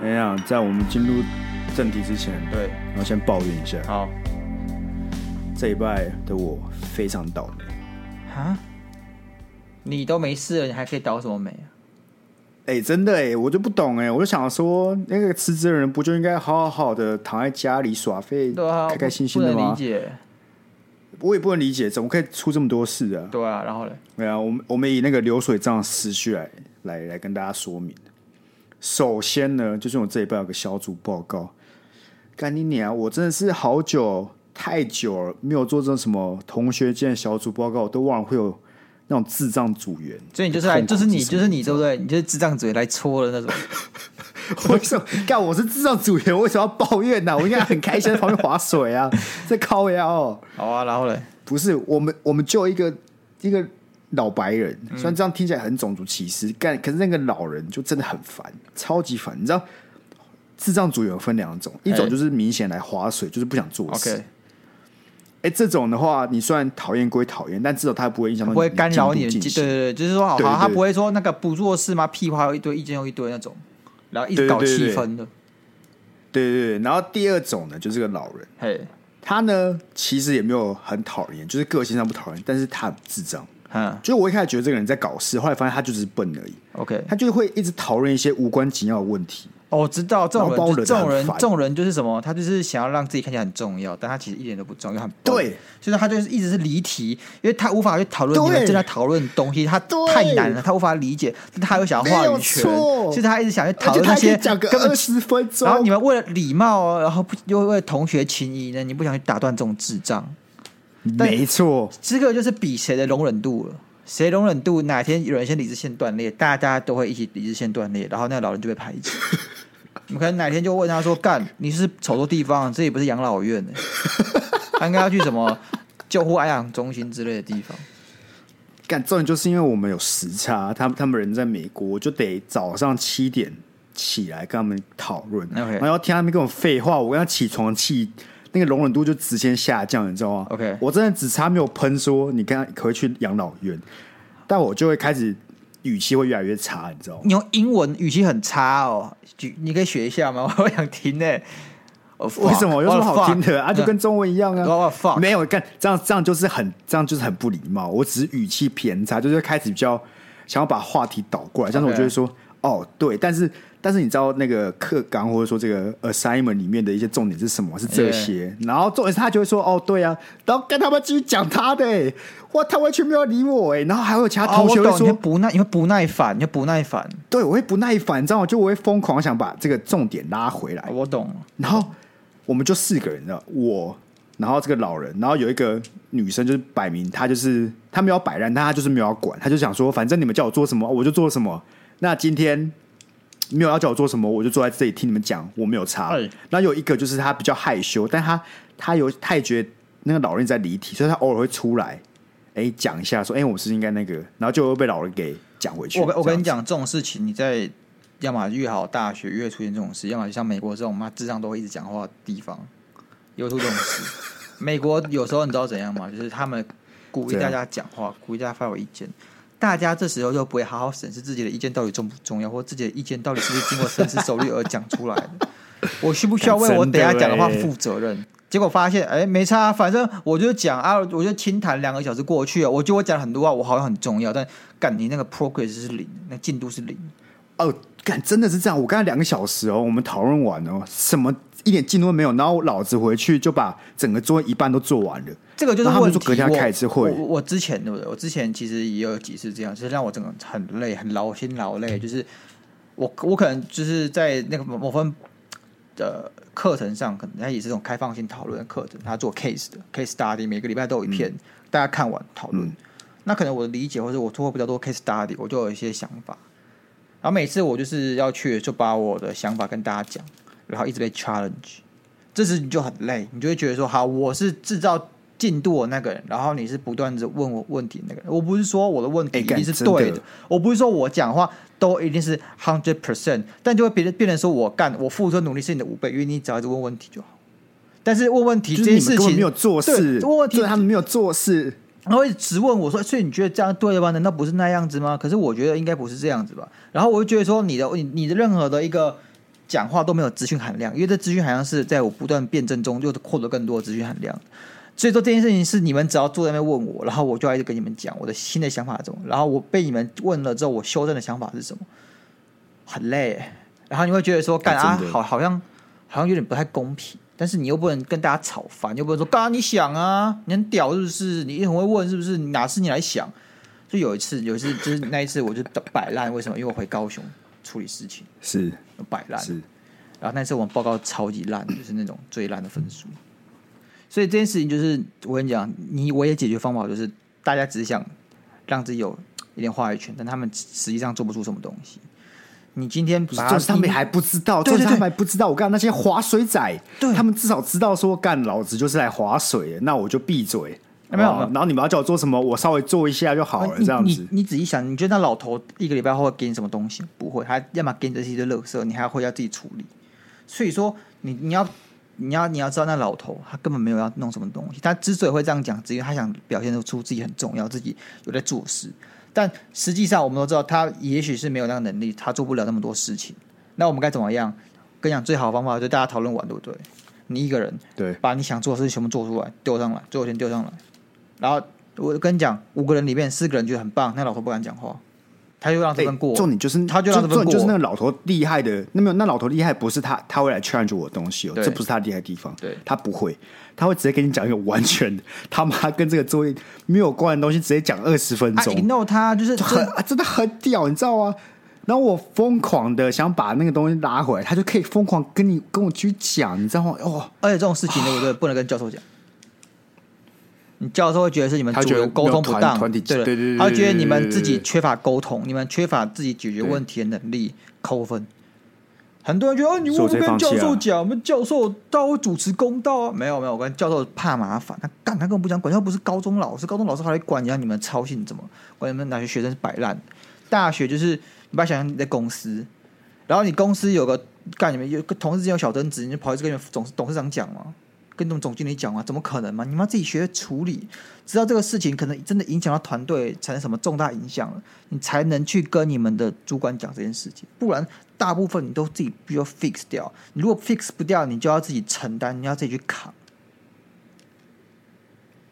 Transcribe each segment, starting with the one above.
哎呀，在我们进入正题之前，对，然后先抱怨一下。好，这一拜的我非常倒霉。哈？你都没事了，你还可以倒什么霉啊？哎、欸，真的哎，我就不懂哎，我就想说，那个辞职的人不就应该好好好的躺在家里耍废，对啊，开开心心的吗？不能理解。我也不能理解，怎么可以出这么多事啊？对啊，然后呢？对啊，我们我们以那个流水账思绪来来来跟大家说明。首先呢，就是我这一半有个小组报告，干你娘！我真的是好久太久了没有做这种什么同学间小组报告，我都忘了会有那种智障组员。所以你就是来，就是你，就是你，对不对？你就是智障组员来戳的那种。为什么？干我是智障组员，我为什么要抱怨呢、啊？我应该很开心在旁边划水啊，在靠腰。好啊，然后嘞？不是我们，我们就一个一个。老白人，虽然这样听起来很种族歧视，干、嗯、可是那个老人就真的很烦，超级烦。你知道，智障组有分两种，一种就是明显来划水，就是不想做事。哎、欸，这种的话，你虽然讨厌归讨厌，但至少他不会影响到你，不会干扰你的进对对对，就是说，好，好，他不会说那个不做事吗？屁话有一堆，意见又一堆那种，然后一直搞气氛的。对对对，然后第二种呢，就是个老人，嘿，他呢其实也没有很讨厌，就是个性上不讨厌，但是他很智障。嗯，就我一开始觉得这个人在搞事，后来发现他就是笨而已。OK，他就会一直讨论一些无关紧要的问题。哦，我知道这种人，这种人，这种人就是什么？他就是想要让自己看起来很重要，但他其实一点都不重要，很笨。对，所以他就是一直是离题，因为他无法去讨论你们正在讨论的东西，他太难了，他无法理解，但他又想要话语权，所以他一直想去讨论那些讲个二十分钟。然后你们为了礼貌，然后不又为了同学情谊呢？你不想去打断这种智障？没错，这个就是比谁的容忍度了。谁容忍度哪天有人先理智线断裂，大家都会一起理智线断裂，然后那个老人就被排挤。你可能哪天就问他说：“干，你是走错地方，这也不是养老院呢，他应该要去什么救护安养中心之类的地方。”干，重点就是因为我们有时差，他们他们人在美国，我就得早上七点起来跟他们讨论.然后要听他们跟我废话，我跟他起床气。那个容忍度就直线下降，你知道吗？OK，我真的只差没有喷说你看可以去养老院，但我就会开始语气会越来越差，你知道吗？你用英文语气很差哦，你可以学一下吗？我想听呢。Oh, 为什么有什么好听的啊？就跟中文一样啊。Oh. 没有，干这样这样就是很这样就是很不礼貌。我只是语气偏差，就是开始比较想要把话题倒过来，但是我就会说.哦对，但是。但是你知道那个课纲或者说这个 assignment 里面的一些重点是什么？是这些。然后重点是他就会说：“哦，对啊。”然后跟他们继续讲他的，哇，他完全没有理我哎。然后还会有其他同学会说：“哦、你不耐，你会不耐烦，你会不耐烦。”对，我会不耐烦，你知道吗？就我会疯狂想把这个重点拉回来。我懂。然后我们就四个人，你知道，我，然后这个老人，然后有一个女生，就是摆明她就是她没有摆烂，但她就是没有要管，她就想说，反正你们叫我做什么，我就做什么。那今天。没有要叫我做什么，我就坐在这里听你们讲，我没有差。然后有一个就是他比较害羞，但他他有他也觉得那个老人在离题，所以他偶尔会出来，哎，讲一下说，哎，我是应该那个，然后就会被老人给讲回去。我我跟你讲这种事情，你在要么越好大学越出现这种事，要么像美国这种妈智障都会一直讲话的地方，有出这种事。美国有时候你知道怎样吗？就是他们鼓励大家讲话，鼓励大家发表意见。大家这时候就不会好好审视自己的意见到底重不重要，或自己的意见到底是不是经过深思熟虑而讲出来的。我需不需要为我等下讲的话负责任？结果发现，哎，没差，反正我就讲啊，我就轻谈两个小时过去了。我觉得我讲了很多话，我好像很重要，但干你那个 progress 是零，那进度是零。哦，干真的是这样。我刚才两个小时哦，我们讨论完哦，什么一点进度都没有，然后我老子回去就把整个作业一半都做完了。这个就是问题。我我我之前对不对？我之前其实也有几次这样，就是让我整个很累、很劳心劳累。就是我我可能就是在那个某分的课程上，可能他也是这种开放性讨论的课程，他做 case 的 case study，每个礼拜都有一篇，嗯、大家看完讨论。嗯、那可能我的理解，或者我做过比较多 case study，我就有一些想法。然后每次我就是要去，就把我的想法跟大家讲，然后一直被 challenge，这时你就很累，你就会觉得说，好，我是制造。进度的那个人，然后你是不断的问我问题那个人，我不是说我的问题一定是对的，的我不是说我讲话都一定是 hundred percent，但就会别人变成说我干我付出努力是你的五倍，因为你只要一直问问题就好。但是问问题这件事情没有做事，问问题他们没有做事，然后一直质问我说：“所以你觉得这样对的吗？难道不是那样子吗？”可是我觉得应该不是这样子吧。然后我就觉得说，你的你你的任何的一个讲话都没有资讯含量，因为这资讯含量是在我不断辩证中又获得更多的资讯含量。所以说这件事情是你们只要坐在那边问我，然后我就一直跟你们讲我的新的想法是什么。然后我被你们问了之后，我修正的想法是什么？很累，然后你会觉得说，干啊，好好像好像有点不太公平。但是你又不能跟大家吵翻，又不能说刚刚你想啊，你很屌是不是？你很会问是不是？哪是你来想？就有一次，有一次就是那一次，我就摆烂。为什么？因为我回高雄处理事情，是摆烂。是，然后那次我们报告超级烂，就是那种最烂的分数。所以这件事情就是我跟你讲，你我也解决方法就是大家只想让自己有一点话语权，但他们实际上做不出什么东西。你今天把就是他们还不知道，就是他们还不知道。我刚刚那些划水仔，对他们至少知道说，干老子就是来划水的，那我就闭嘴。没有，然后你们要叫我做什么，我稍微做一下就好了，这样子。你你仔细想，你觉得那老头一个礼拜后会给你什么东西？不会，他要么给你这些的垃圾，你还会要自己处理。所以说，你你要你要你要知道，那老头他根本没有要弄什么东西。他之所以会这样讲，只因为他想表现出自己很重要，自己有在做事。但实际上，我们都知道，他也许是没有那个能力，他做不了那么多事情。那我们该怎么样？跟你讲，最好的方法就是大家讨论完，对不对？你一个人，对，把你想做的事情全部做出来，丢上来，最后先丢上来。然后我跟你讲，五个人里面四个人觉得很棒，那老头不敢讲话。他就让这份过，重点就是他就让这份过，就是那个老头厉害的，那没有那老头厉害不是他，他会来 challenge 我的东西哦，这不是他厉害的地方，对，他不会，他会直接跟你讲一个完全 他妈跟这个作业没有关的东西，直接讲二十分钟，你 know 他就是很真的很屌，你知道吗？然后我疯狂的想把那个东西拉回来，他就可以疯狂跟你跟我去讲，你知道吗？哦，而且这种事情对不对？不能跟教授讲。你教授会觉得是你们主流沟通不当，对对对，他会觉得你们自己缺乏沟通，你们缺乏自己解决问题的能力，扣分。很多人觉得哦，你我不跟教授讲，我们教授他会主持公道啊。没有没有，我跟教授怕麻烦，他干他根本不讲，管他不是高中老师，高中老师还来管你，让你们操心怎么管？你们哪些学生是摆烂？大学就是你把想象你在公司，然后你公司有个干，你们有个同事之间有小争执，你就跑去跟你们总董事长讲嘛。跟总总经理讲啊，怎么可能嘛？你们要自己学处理，知道这个事情可能真的影响到团队，产生什么重大影响了，你才能去跟你们的主管讲这件事情。不然，大部分你都自己必须要 fix 掉。你如果 fix 不掉，你就要自己承担，你要自己去扛。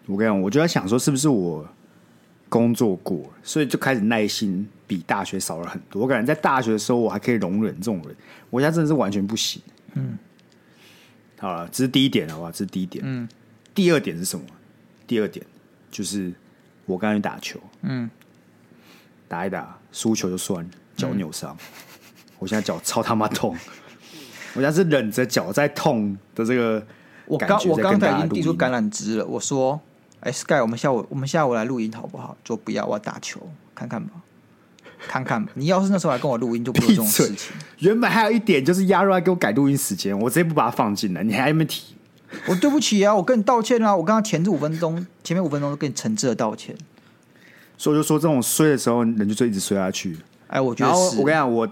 我跟你讲，我就在想说，是不是我工作过，所以就开始耐心比大学少了很多。我感觉在大学的时候，我还可以容忍这种人，我现在真的是完全不行。嗯。好了，这是第一点，好吧？这是第一点。嗯，第二点是什么？第二点就是我刚才打球，嗯，打一打输球就算，脚扭伤，嗯、我现在脚超他妈痛，我现在是忍着脚在痛的这个。我刚我刚才已经递出橄榄枝了，我说：“哎，Sky，我们下午我们下午来录音好不好？”就不要，我要打球，看看吧。看看，你要是那时候来跟我录音，就不会这种事情。原本还有一点就是亚瑞给我改录音时间，我直接不把它放进来，你还没提。我对不起啊，我跟你道歉啊，我刚刚前这五分钟，前面五分钟都跟你诚挚的道歉。所以我就说，这种衰的时候，人就就一直衰下去。哎，我觉得我跟你讲，我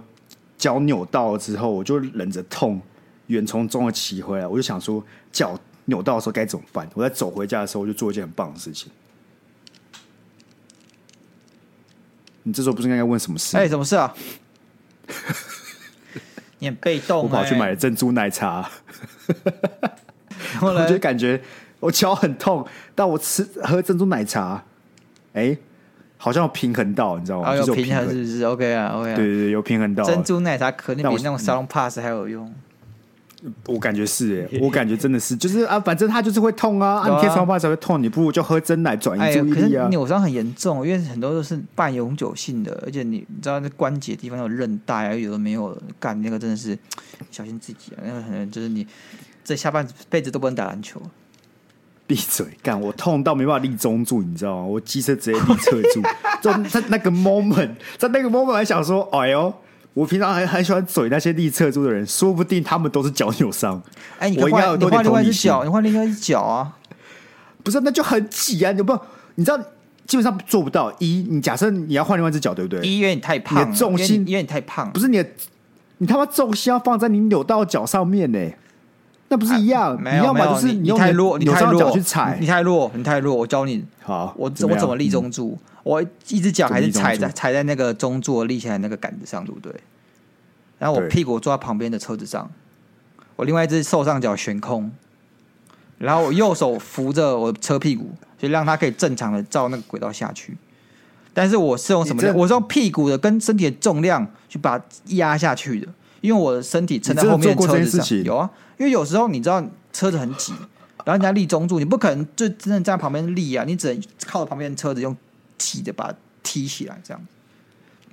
脚扭到了之后，我就忍着痛，远从中的骑回来。我就想说，脚扭到的时候该怎么办？我在走回家的时候，我就做一件很棒的事情。你这时候不是应该要问什么事？哎，什么事啊？你很被动、欸。我跑去买了珍珠奶茶，我就感觉我脚很痛，但我吃喝珍珠奶茶，哎、欸，好像有平衡到，你知道吗？哦、有平衡是不是？OK 啊，OK 啊。对对对，有平衡到。珍珠奶茶肯定比那种沙龙 pass 还有用。我感觉是哎，我感觉真的是，就是啊，反正他就是会痛啊，啊你贴床板才会痛，你不如就喝真奶转移注意力啊。哎、扭伤很严重，因为很多都是半永久性的，而且你你知道那关节地方有韧带啊，有的没有，干那个真的是小心自己啊，那个可能就是你这下半辈子都不能打篮球。闭嘴，干我痛到没办法立中柱，你知道吗？我机车直接立侧柱，就在那个 moment，在那个 moment 还想说，哎呦。我平常还很喜欢嘴那些立侧柱的人，说不定他们都是脚扭伤。哎、欸，你换你换另外一只脚，你换另外一只脚啊？不是，那就很挤啊！你不，你知道，基本上做不到。一，你假设你要换另外一只脚，对不对？一，因为你太胖，你的重心因为你太胖，不是你的，你他妈重心要放在你扭到脚上面呢？那那不是一样？没有，没有，就是你太弱，你太弱去踩，你太弱，你太弱。我教你，好，我我怎么立中柱？我一只脚还是踩在踩在那个中柱立起来那个杆子上，对不对？然后我屁股坐在旁边的车子上，我另外一只受伤脚悬空，然后我右手扶着我的车屁股，就让它可以正常的照那个轨道下去。但是我是用什么？我是用屁股的跟身体的重量去把它压下去的，因为我的身体撑在后面车子上。有啊，因为有时候你知道车子很挤，然后人家立中柱，你不可能就真的站在旁边立啊，你只能靠着旁边的车子用踢的把它踢起来，这样。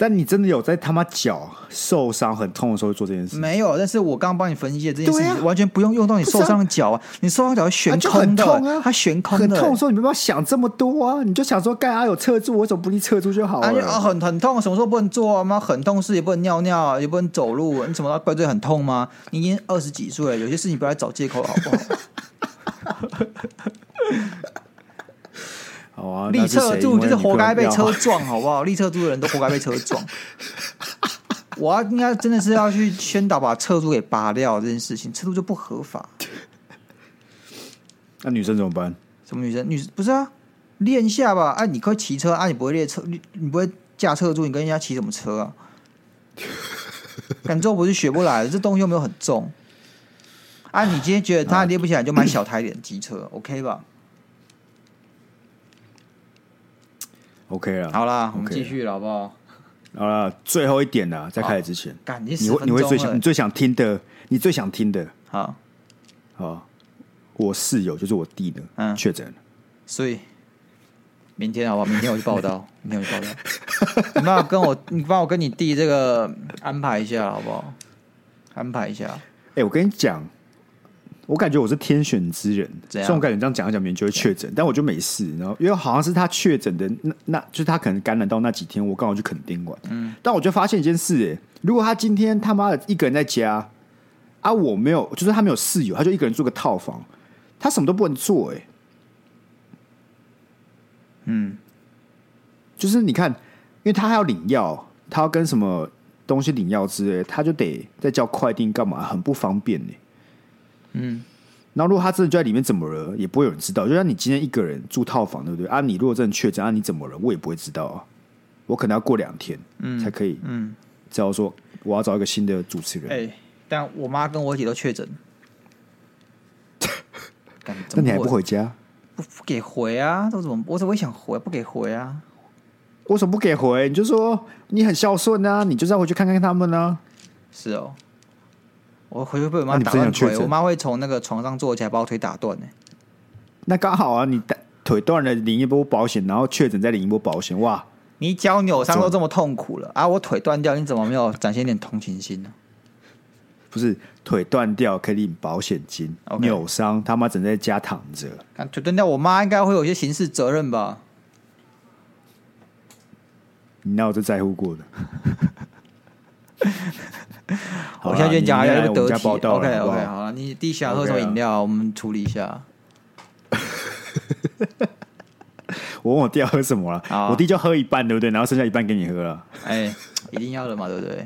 但你真的有在他妈脚受伤很痛的时候做这件事？没有，但是我刚刚帮你分析的这件事情，完全不用用到你受伤的脚啊！你受伤脚是悬空的，它悬空的，很痛的时候你没办法想这么多啊！你就想说，干啊有侧住，我怎么不立侧住就好了？啊，很很痛，什么时候不能做啊？妈，很痛是也不能尿尿，也不能走路，你怎么要怪罪很痛吗？你已经二十几岁了，有些事情不要找借口好不好？立侧柱就是活该被车撞，好不好？立侧柱的人都活该被车撞。我要应该真的是要去宣导把侧柱给拔掉这件事情，侧柱就不合法。那女生怎么办？什么女生？女不是啊，练一下吧。哎、啊，你可以骑车啊，你不会练车，你不会驾车柱，你跟人家骑什么车啊？感重不是学不来的，这东西又没有很重。啊，你今天觉得他练不起来，就买小台一点机车，OK 吧？OK 了，好啦，我们继续了，好不好？好了，最后一点了，在开始之前，你你会你会最想你最想听的，你最想听的，好，好，我室友就是我弟的，嗯，确诊了，所以明天好不好？明天我去报道，明天我去报道，你帮我跟我，你帮我跟你弟这个安排一下，好不好？安排一下。哎，我跟你讲。我感觉我是天选之人，这种感觉这样讲一讲，别人就会确诊，但我就没事。然后因为好像是他确诊的那，那就是他可能感染到那几天，我刚好去垦丁玩。嗯，但我就发现一件事，哎，如果他今天他妈的一个人在家，啊，我没有，就是他没有室友，他就一个人住个套房，他什么都不能做，哎，嗯，就是你看，因为他还要领药，他要跟什么东西领药之类，他就得再叫快递干嘛，很不方便呢。嗯，然后如果他真的就在里面怎么了，也不会有人知道。就像你今天一个人住套房，对不对？啊，你如果真的确诊，啊，你怎么了？我也不会知道啊。我可能要过两天，嗯，才可以，嗯，只要说我要找一个新的主持人。哎、欸，但我妈跟我姐都确诊，那你还不回家？不不给回啊？都怎么？我怎么会想回？不给回啊？为什么不给回？你就说你很孝顺啊，你就是要回去看看他们呢、啊。是哦。我回去被我妈打断腿，我妈会从那个床上坐起来把我腿打断呢。那刚好啊，你腿断了领一波保险，然后确诊再领一波保险，哇！你脚扭伤都这么痛苦了啊，我腿断掉，你怎么没有展现点同情心呢？不是腿断掉可以领保险金，okay. 扭伤他妈只能在家躺着。腿断掉，我妈应该会有一些刑事责任吧？你那我就在乎过的。我现在就讲一个得体。OK OK，好了，你弟想喝什么饮料？我们处理一下。我问我弟要喝什么了，我弟就喝一半，对不对？然后剩下一半给你喝了。哎，一定要的嘛，对不对？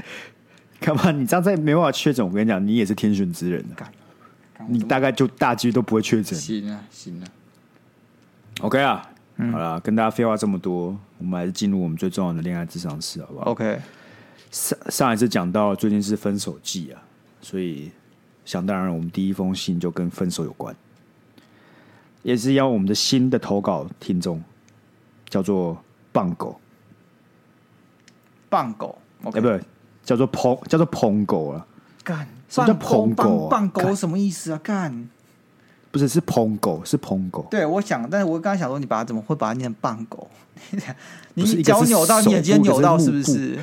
干嘛？你这样再没办法确诊，我跟你讲，你也是天选之人。你大概就大几率都不会确诊。行啊，行啊。OK 啊，好了，跟大家废话这么多，我们还是进入我们最重要的恋爱智商室，好不好？OK。上上一次讲到最近是分手季啊，所以想当然，我们第一封信就跟分手有关，也是要我们的新的投稿听众，叫做棒狗，棒狗，哎、okay. 欸，不对，叫做捧，叫做捧狗了。干，什么叫捧狗？棒狗什么意思啊？干，不是，是捧狗，是捧狗。对，我想，但是我刚才想说，你把它怎么会把它念成棒狗？你脚扭到，你眼睛扭到，是不是？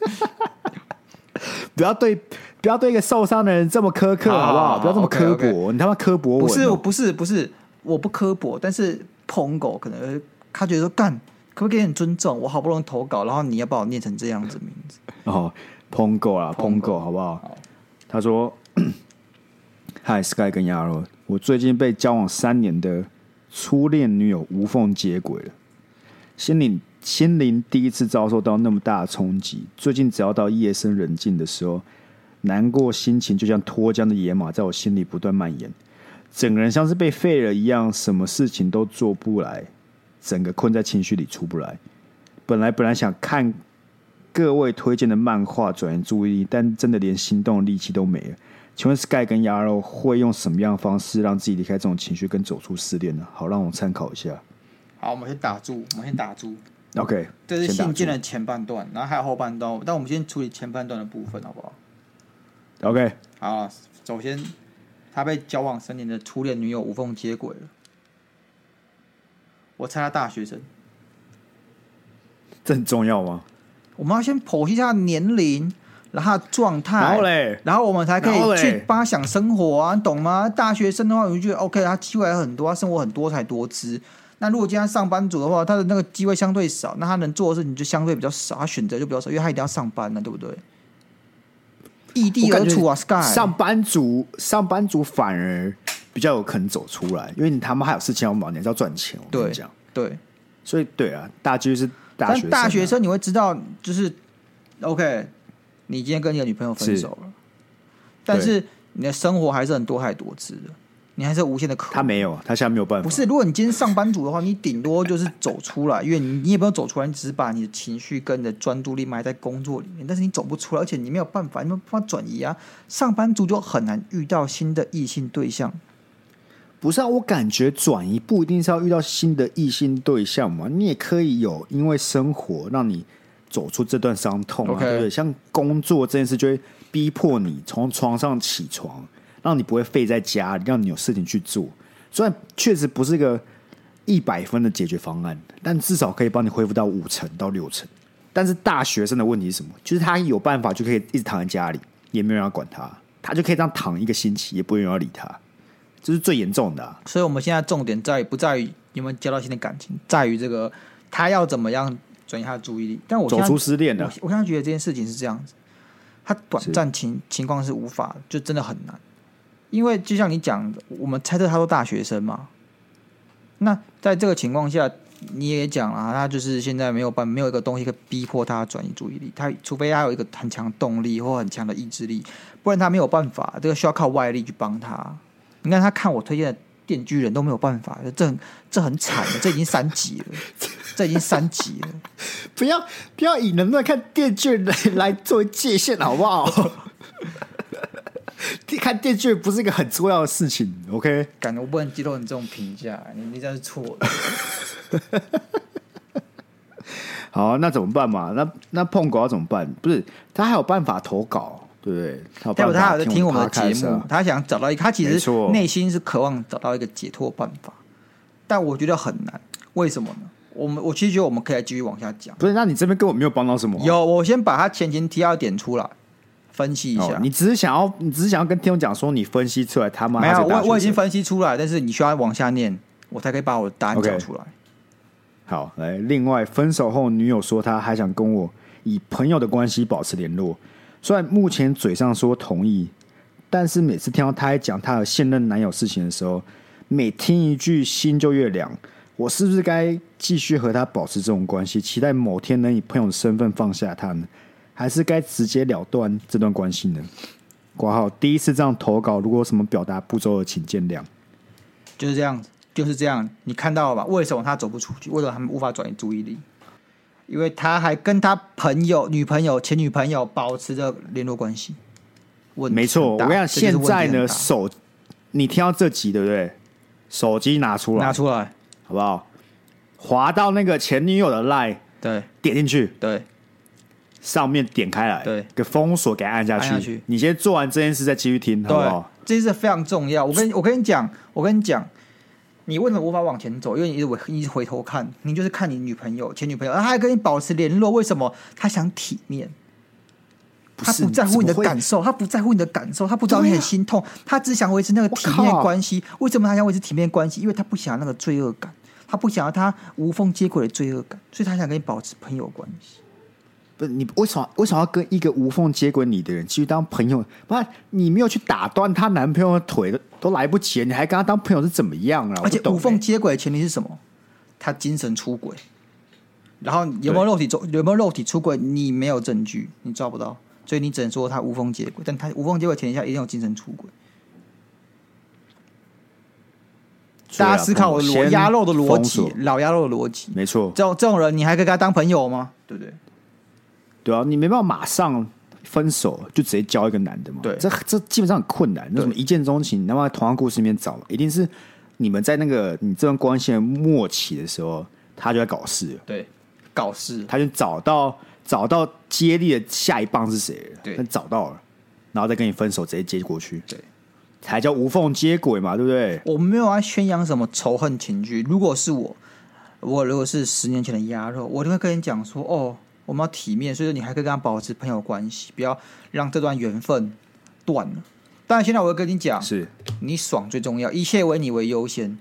不要对，不要对一个受伤的人这么苛刻，好不好？不要这么刻薄.你他妈刻薄我、喔！不是，不是，不是，我不刻薄，但是捧狗可能他觉得说干，可不可以给你尊重？我好不容易投稿，然后你要把我念成这样子名字哦，捧狗啊，捧狗，好不好？他说：“Hi Sky 跟亚罗，我最近被交往三年的初恋女友无缝接轨了，心里。”心灵第一次遭受到那么大的冲击。最近只要到夜深人静的时候，难过心情就像脱缰的野马，在我心里不断蔓延，整个人像是被废了一样，什么事情都做不来，整个困在情绪里出不来。本来本来想看各位推荐的漫画转移注意力，但真的连心动的力气都没了。请问 Sky 跟鸭肉会用什么样的方式让自己离开这种情绪，跟走出失恋呢？好，让我参考一下。好，我们先打住，我们先打住。OK，这是信件的前半段，然后还有后半段，但我们先处理前半段的部分，好不好？OK，好，首先他被交往三年的初恋女友无缝接轨了，我猜他大学生，这很重要吗？我们要先剖析一下年龄。然后状态，然后嘞，然后我们才可以去帮他想生活啊，你懂吗？大学生的话，我就觉得 OK，他机会还很多，他生活很多才多姿。那如果今天上班族的话，他的那个机会相对少，那他能做的事情就相对比较少，他选择就比较少，因为他一定要上班呢，对不对？异地而处啊，Sky，上班族，上班族反而比较有可能走出来，因为你他妈还有事情要忙，你还是要赚钱。我跟你讲，对，所以对啊，大就是大学大学生你会知道，就是 OK。你今天跟你的女朋友分手了，是但是你的生活还是很多彩多姿的，你还是无限的可。他没有，他现在没有办法。不是，如果你今天上班族的话，你顶多就是走出来，因为你你也不用走出来，你只是把你的情绪跟你的专注力埋在工作里面，但是你走不出来，而且你没有办法，你没有办法转移啊。上班族就很难遇到新的异性对象。不是啊，我感觉转移不一定是要遇到新的异性对象嘛，你也可以有因为生活让你。走出这段伤痛啊，Okay. 对不对？像工作这件事，就会逼迫你从床上起床，让你不会废在家里，让你有事情去做。虽然确实不是一个一百分的解决方案，但至少可以帮你恢复到五成到六成。但是大学生的问题是什么？就是他有办法就可以一直躺在家里，也没有人要管他，他就可以这样躺一个星期，也不会有人要理他。这是最严重的啊。所以我们现在重点在于不在于有没有交到新的感情，在于这个他要怎么样。转移他的注意力，但我走出失恋了。我我现在觉得这件事情是这样子，他短暂情情况是无法，就真的很难。因为就像你讲的，我们猜测他都大学生嘛。那在这个情况下，你也讲了，他就是现在没有办法，没有一个东西可以逼迫他转移注意力。他除非他有一个很强动力或很强的意志力，不然他没有办法。这个需要靠外力去帮他。你看他看我推荐的。电锯人都没有办法，这很这很惨的，这已经三级了，这已经三级了。不要不要以能不能看电锯人来，来作为界限，好不好？看电锯不是一个很重要的事情，OK？感觉我不能接受你这种评价，你你这是错的。好，那怎么办嘛？那那碰狗要怎么办？不是他还有办法投稿。对不对？待会他有在听我们的节目，他想找到一个，他其实内心是渴望找到一个解脱办法，但我觉得很难。为什么呢？我们我其实觉得我们可以继续往下讲。不是，那你这边根本没有帮到什么。有，我先把他前情提要点出来，分析一下。哦、你只是想要，你只是想要跟听众讲说，你分析出来他们没有，我我已经分析出来，但是你需要往下念，我才可以把我的答案讲出来。Okay. 好，来，另外，分手后女友说，她还想跟我以朋友的关系保持联络。虽然目前嘴上说同意，但是每次听到她在讲她的现任男友事情的时候，每听一句心就越凉。我是不是该继续和他保持这种关系，期待某天能以朋友的身份放下他呢？还是该直接了断这段关系呢？挂号第一次这样投稿，如果有什么表达不周的，请见谅。就是这样子，就是这样。你看到了吧？为什么他走不出去？为什么他们无法转移注意力？因为他还跟他朋友、女朋友、前女朋友保持着联络关系。没错，我跟你讲，现在呢，手你听到这集对不对？手机拿出来，拿出来，好不好？滑到那个前女友的 line，对，点进去，对，上面点开来，对，给封锁，给按下去。下去你先做完这件事，再继续听，好不好？这件事非常重要。我跟我跟你讲，我跟你讲。你为什么无法往前走？因为你一直回一直回头看，你就是看你女朋友、前女朋友，她还跟你保持联络。为什么？他想体面，他不在乎你的感受，他不在乎你的感受，他不知道你很心痛，他只想维持那个体面关系。为什么他想维持体面关系？因为他不想要那个罪恶感，他不想要他无缝接轨的罪恶感，所以他想跟你保持朋友关系。不是你为什么为什么要跟一个无缝接轨你的人继续当朋友？不是你没有去打断她男朋友的腿都都来不及，你还跟他当朋友是怎么样啊？而且无缝接轨的前提是什么？他精神出轨，然后有没有肉体出？有没有肉体出轨？你没有证据，你抓不到。所以你只能说他无缝接轨，但他无缝接轨前提下一定有精神出轨。大家思考我裸鸭肉的逻辑，老鸭肉的逻辑，没错。这种这种人，你还可以跟他当朋友吗？对不对？对啊，你没办法马上分手就直接交一个男的嘛。对，这这基本上很困难。那什么一见钟情，那么同样故事里面找，一定是你们在那个你这段关系的末期的时候，他就在搞事。对，搞事，他就找到找到接力的下一棒是谁？对，他找到了，然后再跟你分手，直接接过去。对。才叫无缝接轨嘛，对不对？我没有要宣扬什么仇恨情绪。如果是我，我如果是十年前的鸭肉，我就会跟你讲说：哦，我们要体面，所以说你还可以跟他保持朋友关系，不要让这段缘分断了。但现在我会跟你讲，是你爽最重要，一切为你为优先，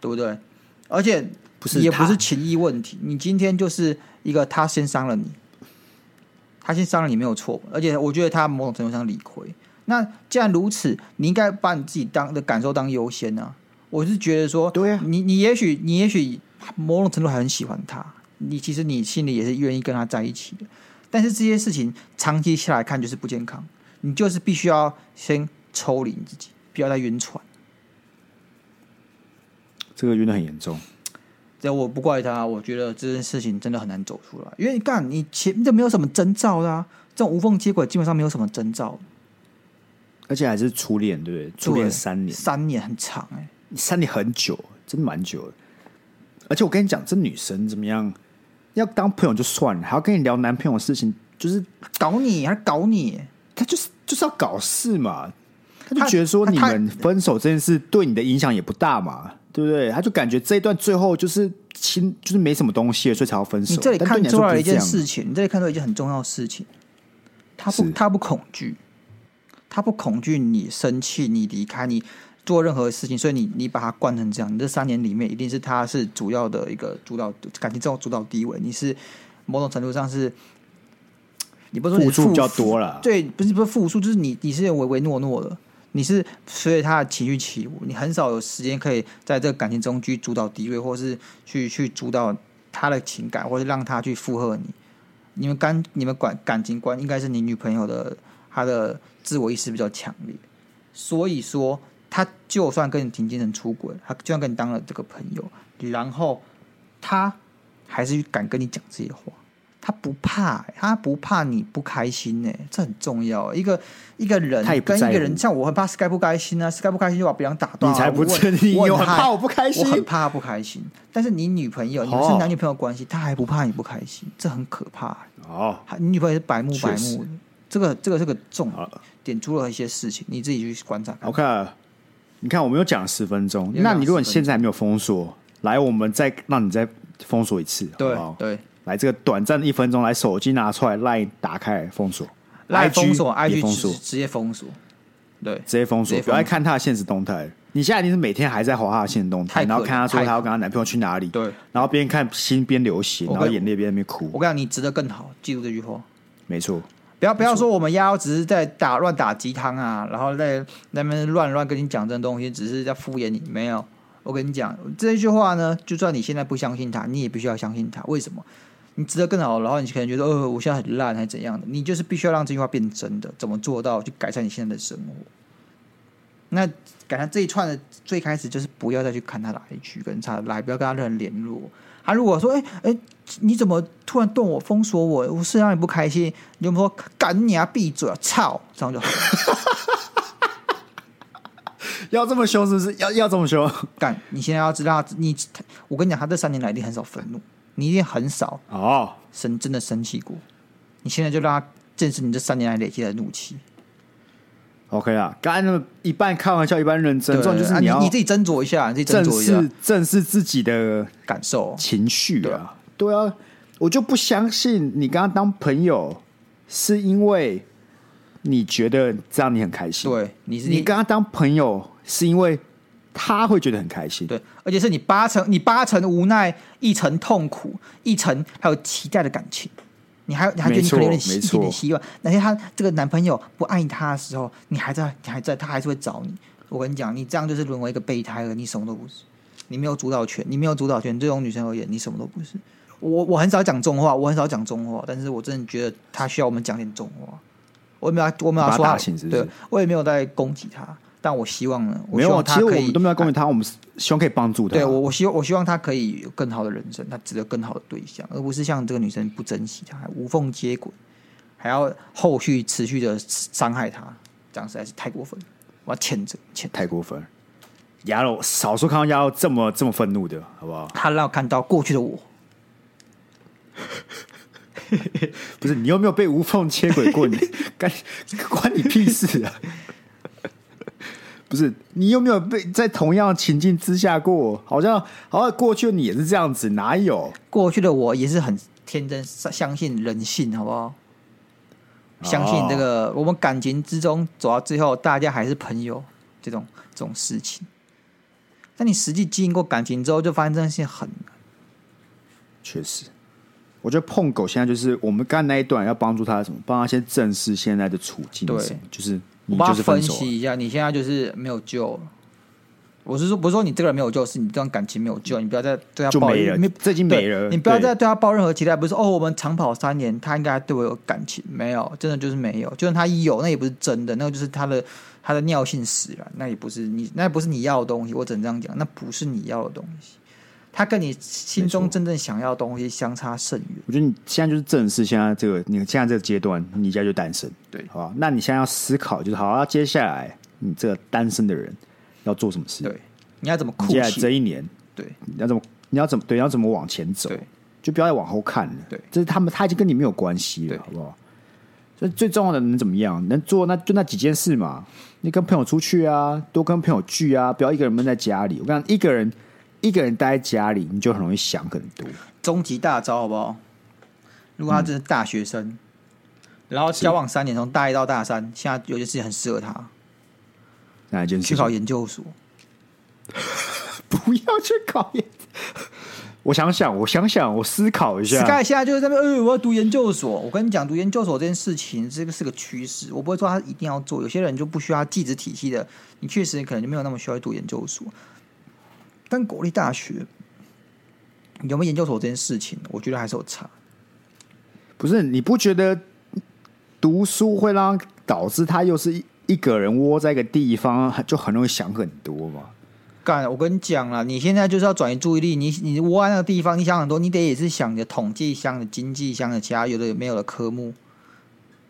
对不对？而且不是也不是情义问题，你今天就是一个他先伤了你，他先伤了你没有错，而且我觉得他某种程度上理亏。那既然如此，你应该把你自己当的感受当优先呢、啊？我是觉得说，对啊，你你也许你也许某种程度还很喜欢他，你其实你心里也是愿意跟他在一起的，但是这些事情长期下来看就是不健康，你就是必须要先抽离你自己，不要再晕船。这个晕的很严重，这我不怪他，我觉得这件事情真的很难走出来，因为你干你前面就没有什么征兆啦、啊，这种无缝接轨基本上没有什么征兆。而且还是初恋，对不对？初恋三年，三年很长哎、欸，三年很久，真的蛮久的。而且我跟你讲，这女生怎么样？要当朋友就算了，还要跟你聊男朋友的事情，就是搞你，还搞你？他就是就是要搞事嘛。他就觉得说你们分手这件事对你的影响也不大嘛，对不对？他就感觉这一段最后就是亲，就是没什么东西了，所以才要分手。你这里看出来一件事情，你这里看出一件很重要的事情，他不，他不恐惧。他不恐惧你生气，你离开，你做任何事情，所以你你把他惯成这样。你这三年里面，一定是他是主要的一个主导感情这种主导地位。你是某种程度上是，你不是付出比较多了，对，不是不是付出，就是你你是唯唯诺诺的，你是随着他的情绪起伏，你很少有时间可以在这个感情中去主导地位，或是去去主导他的情感，或者让他去附和你。你们感你们管感情观应该是你女朋友的。她的自我意识比较强烈，所以说他就算跟你提精神出轨，他就算跟你当了这个朋友，然后他还是敢跟你讲这些话，他不怕，他不怕你不开心呢，这很重要。一个一个人跟一个人，像我很怕 Sky 不开心啊，Sky 不开心就把别人打断。你才不真，你很怕我不开心，我很怕他不开心。但是你女朋友，你们是男女朋友关系，他还不怕你不开心，这很可怕哦。你女朋友是白目白目的。这个这个这个重点出了一些事情，你自己去观察看。OK，你看我们又讲了十分钟，那你如果你现在还没有封锁，来，我们再让你再封锁一次，对好不好？对，来这个短暂的一分钟，来手机拿出来，LINE 打开封锁，LINE 封锁，IG 封锁，直接封锁，对，直接封锁，不要看他的现实动态。你现在一定是每天还在滑他的现实动态，然后看他说他要跟他男朋友去哪里，对，然后边看心边流血，然后眼泪边在那边哭。我跟你讲，你值得更好，记住这句话，没错。不要不要说我们丫只是在打乱打鸡汤啊，然后在那边乱乱跟你讲这东西，只是在敷衍你。没有，我跟你讲这句话呢，就算你现在不相信他，你也必须要相信他。为什么？你值得更好，然后你可能觉得，呃，我现在很烂，还是怎样的？你就是必须要让这句话变真的。怎么做到去改善你现在的生活？那改善这一串的最开始就是不要再去看他的 IG 跟他来，不要跟他任何联络。他如果说，哎、欸、哎、欸，你怎么突然断我封锁我？我是让你不开心？你就说赶你啊，闭嘴啊，操！这样就好了。要这么凶是不是？要要这么凶？干！你现在要知道，你我跟你讲，他这三年来一定很少愤怒，你一定很少哦，生真的生气过。你现在就让他见识你这三年来累积的怒气。OK 啊，刚才那么一半开玩笑，一半认真，这种就是你要、啊、你，你自己斟酌一下，你自己斟酌一下，正视正视自己的感受、情绪啊。对啊，我就不相信你跟他当朋友是因为你觉得这样你很开心。对，你是你跟他当朋友是因为他会觉得很开心。对，而且是你八成你八成无奈，一成痛苦，一成还有期待的感情。你还你还觉得你可能有点一点点希望？哪天他这个男朋友不爱他的时候，你还在，你还在，他还是会找你。我跟你讲，你这样就是沦为一个备胎了，你什么都不是。你没有主导权，你没有主导权。对这种女生而言，你什么都不是。我我很少讲重话，我很少讲重话，但是我真的觉得她需要我们讲点重话。我也没有，我没有说她，对，我也没有在攻击她。但我希望呢，没有，其实我们都没有攻击他，我们希望可以帮助他。对我，我希望我希望他可以有更好的人生，他值得更好的对象，而不是像这个女生不珍惜他，还无缝接轨，还要后续持续的伤害他，这样实在是太过分了。我要谴责，谴太过分了。鸭肉少数看到鸭肉这么这么愤怒的，好不好？他让我看到过去的我，不是你有没有被无缝接轨过？你 关关你屁事啊！不是你有没有被在同样情境之下过？好像好像过去的你也是这样子，哪有？过去的我也是很天真，相信人性，好不好？相信这个，哦、我们感情之中走到最后，大家还是朋友，这种这种事情。但你实际经营过感情之后，就发现这件事情很难。确实，我觉得碰狗现在就是我们刚才那一段要帮助他什么，帮他先正视现在的处境。对，就是你就是分析一下，你现在就是没有救了。我是说，不是说你这个人没有救，是你这段感情没有救。你不要再对他抱怨，这已经没了。你不要再对他抱任何期待。不是哦，我们长跑三年，他应该对我有感情？没有，真的就是没有。就算他有，那也不是真的，那个就是他的他的尿性使然，那也不是你，那也不是你要的东西。我只能这样讲，那不是你要的东西。他跟你心中真正想要的东西相差甚远。我觉得你现在就是正视现在这个，你现在这个阶段，你现在就单身，对，好吧？那你现在要思考，就是好，那接下来你这个单身的人要做什么事？对。你要怎么？接下来这一年，对，你要怎么？你要怎么？对，你要怎么往前走？对，就不要再往后看了。对，这是他们，他已经跟你没有关系了，好不好？所以最重要的能怎么样？能做那就那几件事嘛。你跟朋友出去啊，多跟朋友聚啊，不要一个人闷在家里。我跟你讲，一个人一个人待在家里，你就很容易想很多。终极大招，好不好？如果他真是大学生，嗯、然后交往三年，从大一到大三，现在有些事情很适合他。哪一件事？去考研究所。不要去考研，我想想，我想想，我思考一下。Sky 现在就是在那边，呃，我要读研究所。我跟你讲，读研究所这件事情，这个是个趋势。我不会说他一定要做，有些人就不需要技职体系的，你确实可能就没有那么需要读研究所。但国立大学有没有研究所这件事情，我觉得还是有差。不是，你不觉得读书会让导致他又是一一个人窝在一个地方，就很容易想很多吗？干！我跟你讲了，你现在就是要转移注意力。你你窝在那个地方，你想很多，你得也是想你的统计箱的经济箱的其他有的有没有的科目。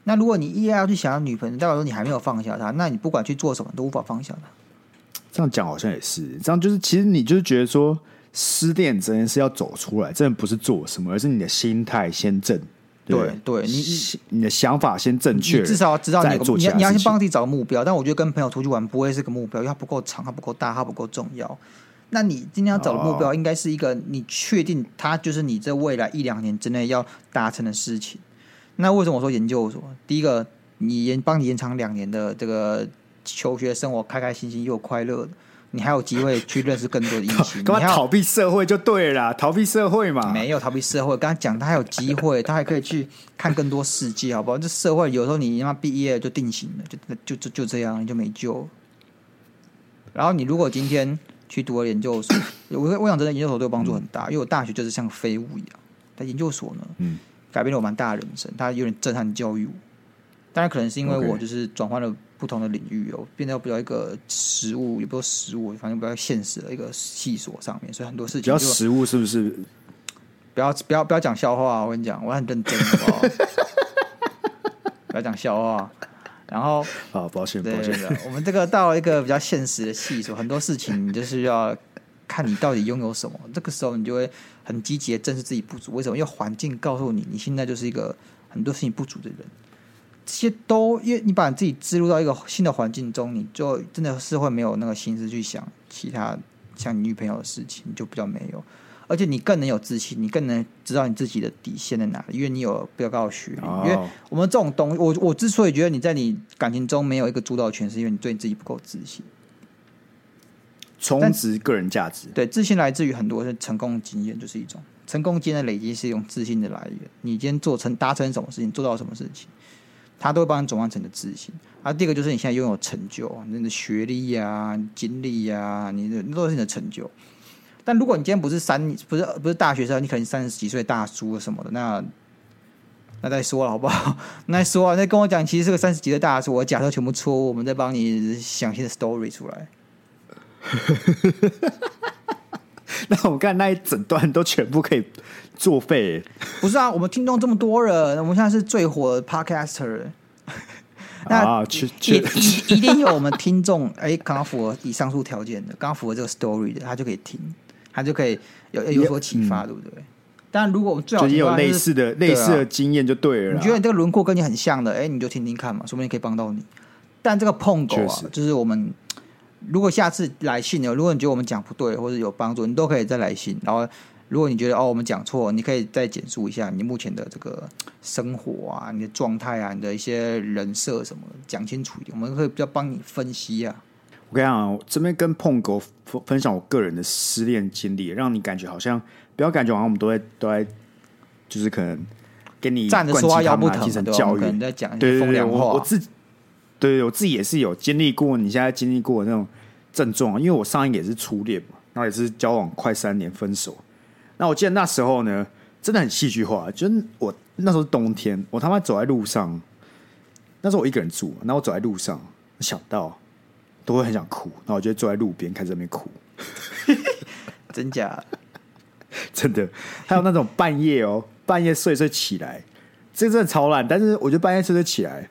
那如果你依然要去想要女朋友，代表说你还没有放下她，那你不管去做什么都无法放下她。这样讲好像也是，这样就是其实你就是觉得说失恋真的是要走出来，真的不是做什么，而是你的心态先正。对，对，你你的想法先正确，你至少要知道你你你要先帮自己找个目标。但我觉得跟朋友出去玩不会是个目标，因为它不够长，它不够大，它不够重要。那你今天要找的目标应该是一个你确定它就是你这未来一两年之内要达成的事情。那为什么我说研究所？第一个，你延帮你延长两年的这个求学生活，开开心心又快乐的。你还有机会去认识更多的异性，干嘛逃避社会就对了，逃避社会嘛？没有逃避社会，刚才讲他还有机会，他还可以去看更多世界，好不好？这社会有时候你他妈毕业就定型了，就就就就这样，你就没救。然后你如果今天去读了研究所，我我想真的研究所对我帮助很大，嗯、因为我大学就是像废物一样，但研究所呢，嗯，改变了我蛮大的人生，它有点震撼教育我。当然可能是因为我就是转换了。不同的领域哦，变得比较一个实物，也不说实物，反正比较现实的一个细所上面，所以很多事情比较实物，是不是？不要不要不要讲笑话，我跟你讲，我很认真，好不好？不要讲笑话。然后，啊，抱歉，抱歉。我们这个到了一个比较现实的系所，很多事情你就是要看你到底拥有什么。这个时候，你就会很积极的正视自己不足。为什么？因为环境告诉你，你现在就是一个很多事情不足的人。这些都，因为你把你自己置入到一个新的环境中，你就真的是会没有那个心思去想其他像你女朋友的事情，就比较没有。而且你更能有自信，你更能知道你自己的底线在哪里，因为你有比较高的学历。哦、因为我们这种东西，我我之所以觉得你在你感情中没有一个主导权，是因为你对你自己不够自信。充值个人价值，对，自信来自于很多是成功的经验，就是一种成功经验的累积，是一种自信的来源。你今天做成达成什么事情，做到什么事情。他都会帮你转换成你的自信。啊，第二个就是你现在拥有成就，你的学历呀、啊、经历呀、你的都是你的成就。但如果你今天不是三，不是不是大学生，你可能三十几岁大叔什么的，那那再说了好不好？那再说啊，那跟我讲，其实是个三十几岁大叔，我假设全部错误，我们再帮你想新的 story 出来。那我看那一整段都全部可以作废？不是啊，我们听众这么多人，我们现在是最火的 podcaster。那一一一定有我们听众 哎，刚刚符合以上述条件的，刚刚符合这个 story 的，他就可以听，他就可以有有所启发，对不对？但如果我们最好也有类似的类似的经验就对了。你觉得你这个轮廓跟你很像的，哎，你就听听看嘛，说不定可以帮到你。但这个碰狗啊，就是我们如果下次来信呢，如果你觉得我们讲不对或者有帮助，你都可以再来信，然后。如果你觉得哦，我们讲错，你可以再简述一下你目前的这个生活啊，你的状态啊，你的一些人设什么的，讲清楚一点，我们会比较帮你分析啊。我跟你讲，我这边跟碰狗分享我个人的失恋经历，让你感觉好像不要感觉好像我们都在都在，就是可能给你站着说话腰不疼，精神教育对风凉话。我自己对我自己也是有经历过，你现在经历过的那种症状，因为我上一个也是初恋嘛，然后也是交往快三年分手。那我记得那时候呢，真的很戏剧化。就是我那时候冬天，我他妈走在路上，那时候我一个人住，然后我走在路上，想到都会很想哭，然后我就坐在路边开始在那边哭，真假？真的。还有那种半夜哦，半夜睡睡起来，这真的超烂。但是我就半夜睡睡起来，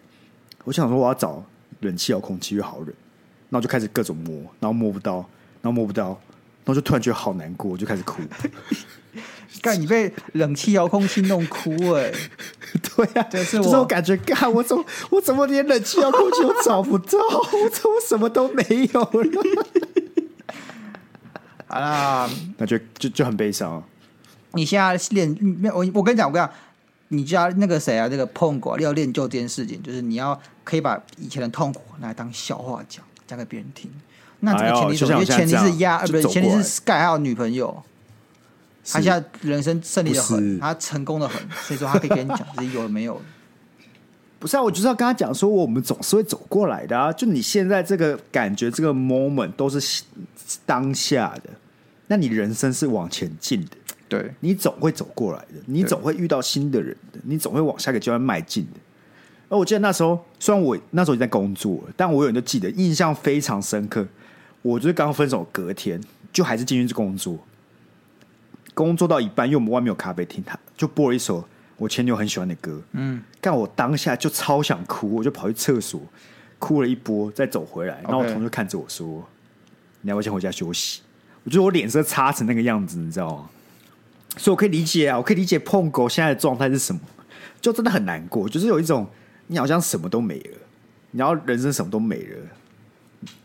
我想说我要找冷气遥控器越好冷，然后就开始各种摸，然后摸不到，然后摸不到，然后就突然觉得好难过，我就开始哭。干你被冷气遥控器弄哭哎、欸！对呀、啊，就是我，就是我感觉干我怎么 我怎么连冷气遥控器都找不到？我怎么什么都没有了？好啦，那就就就很悲伤。你现在练我我跟你讲，我跟你讲，你家那个谁啊，那个碰狗要练就这件事情，就是你要可以把以前的痛苦拿来当笑话讲，讲给别人听。那这个前提是，因为前提是压，呃，不是前提是 Sky 还有女朋友。他现在人生胜利的很，他成功的很，所以说他可以跟你讲自己有没有。不是啊，我就是要跟他讲说，我们总是会走过来的啊。就你现在这个感觉，这个 moment 都是当下的，那你人生是往前进的。对，你总会走过来的，你总会遇到新的人的，你总会往下一个阶段迈进的。而我记得那时候，虽然我那时候已经在工作，但我有人都记得，印象非常深刻。我就是刚分手隔天，就还是进去工作。工作到一半，因为我们外面有咖啡厅，他就播了一首我前女友很喜欢的歌。嗯，但我当下就超想哭，我就跑去厕所哭了一波，再走回来。然后我同学看着我说：“ Okay. 你要不要先回家休息？”我觉得我脸色差成那个样子，你知道吗？所以我可以理解啊，我可以理解碰狗现在的状态是什么，就真的很难过，就是有一种你好像什么都没了，然后人生什么都没了。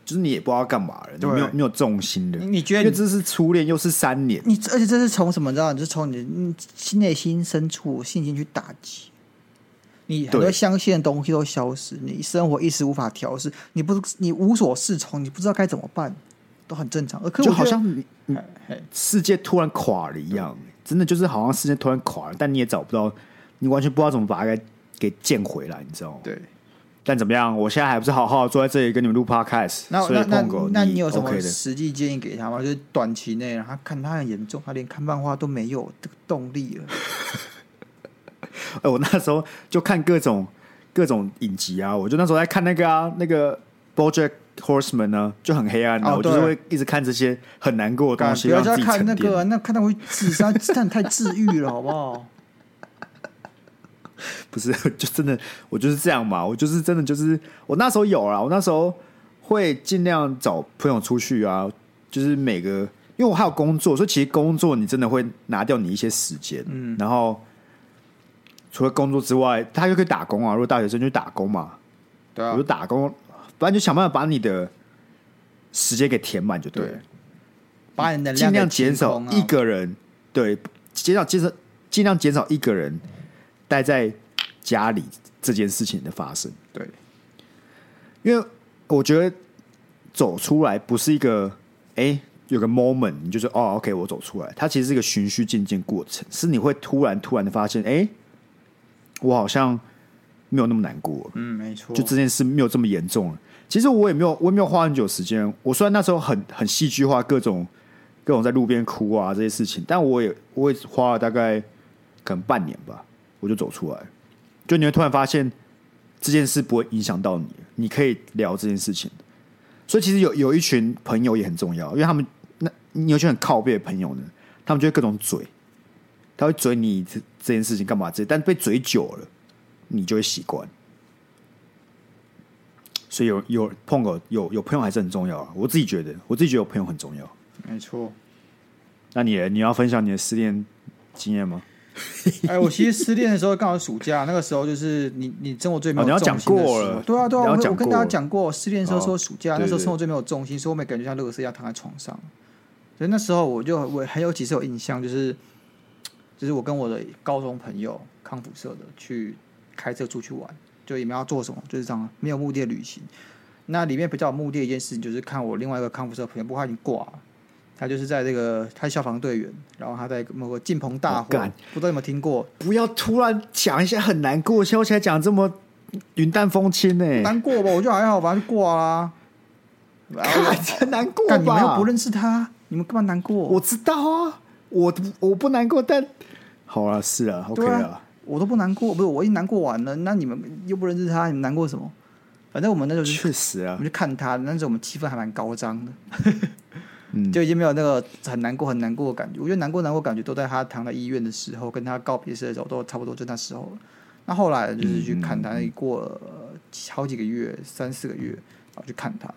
就是你也不知道干嘛了，没有没有重心的。你觉得因为这是初恋，又是三年，你而且这是从什么？知道？就是从你的内心深处信心去打击，你很多相信的东西都消失，你生活一时无法调试，你不你无所适从，你不知道该怎么办，都很正常。而就好像你你世界突然垮了一样，真的就是好像世界突然垮了，但你也找不到，你完全不知道怎么把它给给建回来，你知道吗？对。但怎么样？我现在还不是好好坐在这里跟你们录 podcast。那那那那你有什么实际建议给他吗？就是短期内，他看他很严重，他连看漫画都没有这个动力了。哎，我那时候就看各种各种影集啊，我就那时候在看那个啊，那个 BoJack Horseman 呢，就很黑暗的，我就是会一直看这些很难过的东西。不要再看那个，那看到会自杀，但太治愈了，好不好？不是，就真的，我就是这样嘛。我就是真的，就是我那时候有啦，我那时候会尽量找朋友出去啊。就是每个，因为我还有工作，所以其实工作你真的会拿掉你一些时间。嗯，然后除了工作之外，他又可以打工啊。如果大学生就打工嘛，对啊，我就打工，反正就想办法把你的时间给填满就对了。对，把你的尽量减少一个人，对，减少减少尽量减少一个人。待在家里这件事情的发生，对，因为我觉得走出来不是一个哎、欸、有个 moment，你就说哦，OK，我走出来，它其实是一个循序渐进过程，是你会突然突然的发现，哎、欸，我好像没有那么难过，嗯，没错，就这件事没有这么严重了。其实我也没有，我也没有花很久时间。我虽然那时候很很戏剧化，各种各种在路边哭啊这些事情，但我也我也花了大概可能半年吧，我就走出来。就你会突然发现这件事不会影响到你，你可以聊这件事情。所以其实有有一群朋友也很重要，因为他们那你有些很靠背的朋友呢，他们就会各种嘴，他会嘴你这这件事情干嘛这，但被嘴久了，你就会习惯。所以有有碰过有有朋友还是很重要啊！我自己觉得，我自己觉得有朋友很重要。没错。那你你要分享你的失恋经验吗？哎，我其实失恋的时候刚好暑假，那个时候就是你你生活最没有重心过。对啊对啊，我我跟大家讲过，失恋的时候说暑假，哦、那时候生活最没有重心，所以我每感觉像乐色一样躺在床上。所以那时候我就我很有几次有印象，就是就是我跟我的高中朋友康复社的去开车出去玩。就你们要做什么，就是这样，没有目的的旅行。那里面比较有目的的一件事情，就是看我另外一个康复社朋友，不过他已经挂了。他就是在这个，他消防队员，然后他在某个进棚大火，不知道有没有听过？不要突然讲一些很难过，笑起来讲这么云淡风轻呢？难过吧？我就还好，反正就挂啦。很难过吧？你们又不认识他，你们干嘛难过？我知道啊，我我不难过，但好啊，是啊，OK 啊。我都不难过，不是我已经难过完了，那你们又不认识他，你们难过什么？反正我们那时候确实啊，我们就看他，那时候我们气氛还蛮高涨的，就已经没有那个很难过、很难过的感觉。我觉得难过、难过感觉都在他躺在医院的时候，跟他告别式的时候，都差不多就那时候。那后来就是去看他，那过了好几个月，三四个月，然后去看他，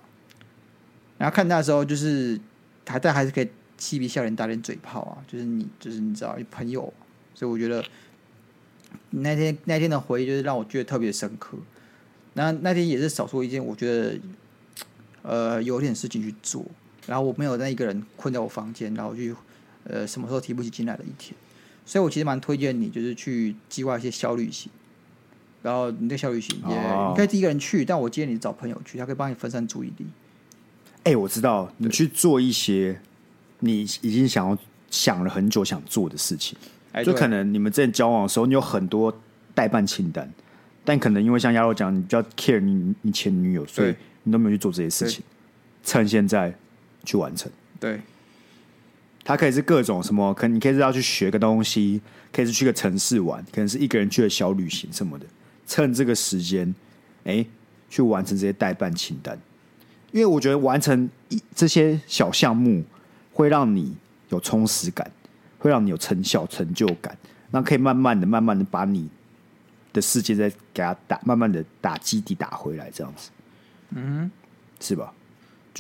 然后看他的时候，就是还在还是可以嬉皮笑脸、打点嘴炮啊，就是你，就是你知道，朋友，所以我觉得。那天那天的回忆就是让我觉得特别深刻。那那天也是少说一件我觉得，呃，有点事情去做，然后我没有那一个人困在我房间，然后去呃什么时候提不起劲来的一天。所以我其实蛮推荐你，就是去计划一些小旅行。然后你的小旅行也你可以第一个人去，但我建议你找朋友去，他可以帮你分散注意力。哎、欸，我知道你去做一些你已经想要想了很久想做的事情。就可能你们之前交往的时候，你有很多代办清单，但可能因为像鸭肉讲，你比较 care 你你前女友，所以你都没有去做这些事情。趁现在去完成。对，它可以是各种什么，可你可以是要去学个东西，可以是去个城市玩，可能是一个人去的小旅行什么的。趁这个时间，哎、欸，去完成这些代办清单，因为我觉得完成一这些小项目会让你有充实感。会让你有成效、成就感，那可以慢慢的、慢慢的把你的世界再给他打，慢慢的打基底打回来，这样子，嗯，是吧？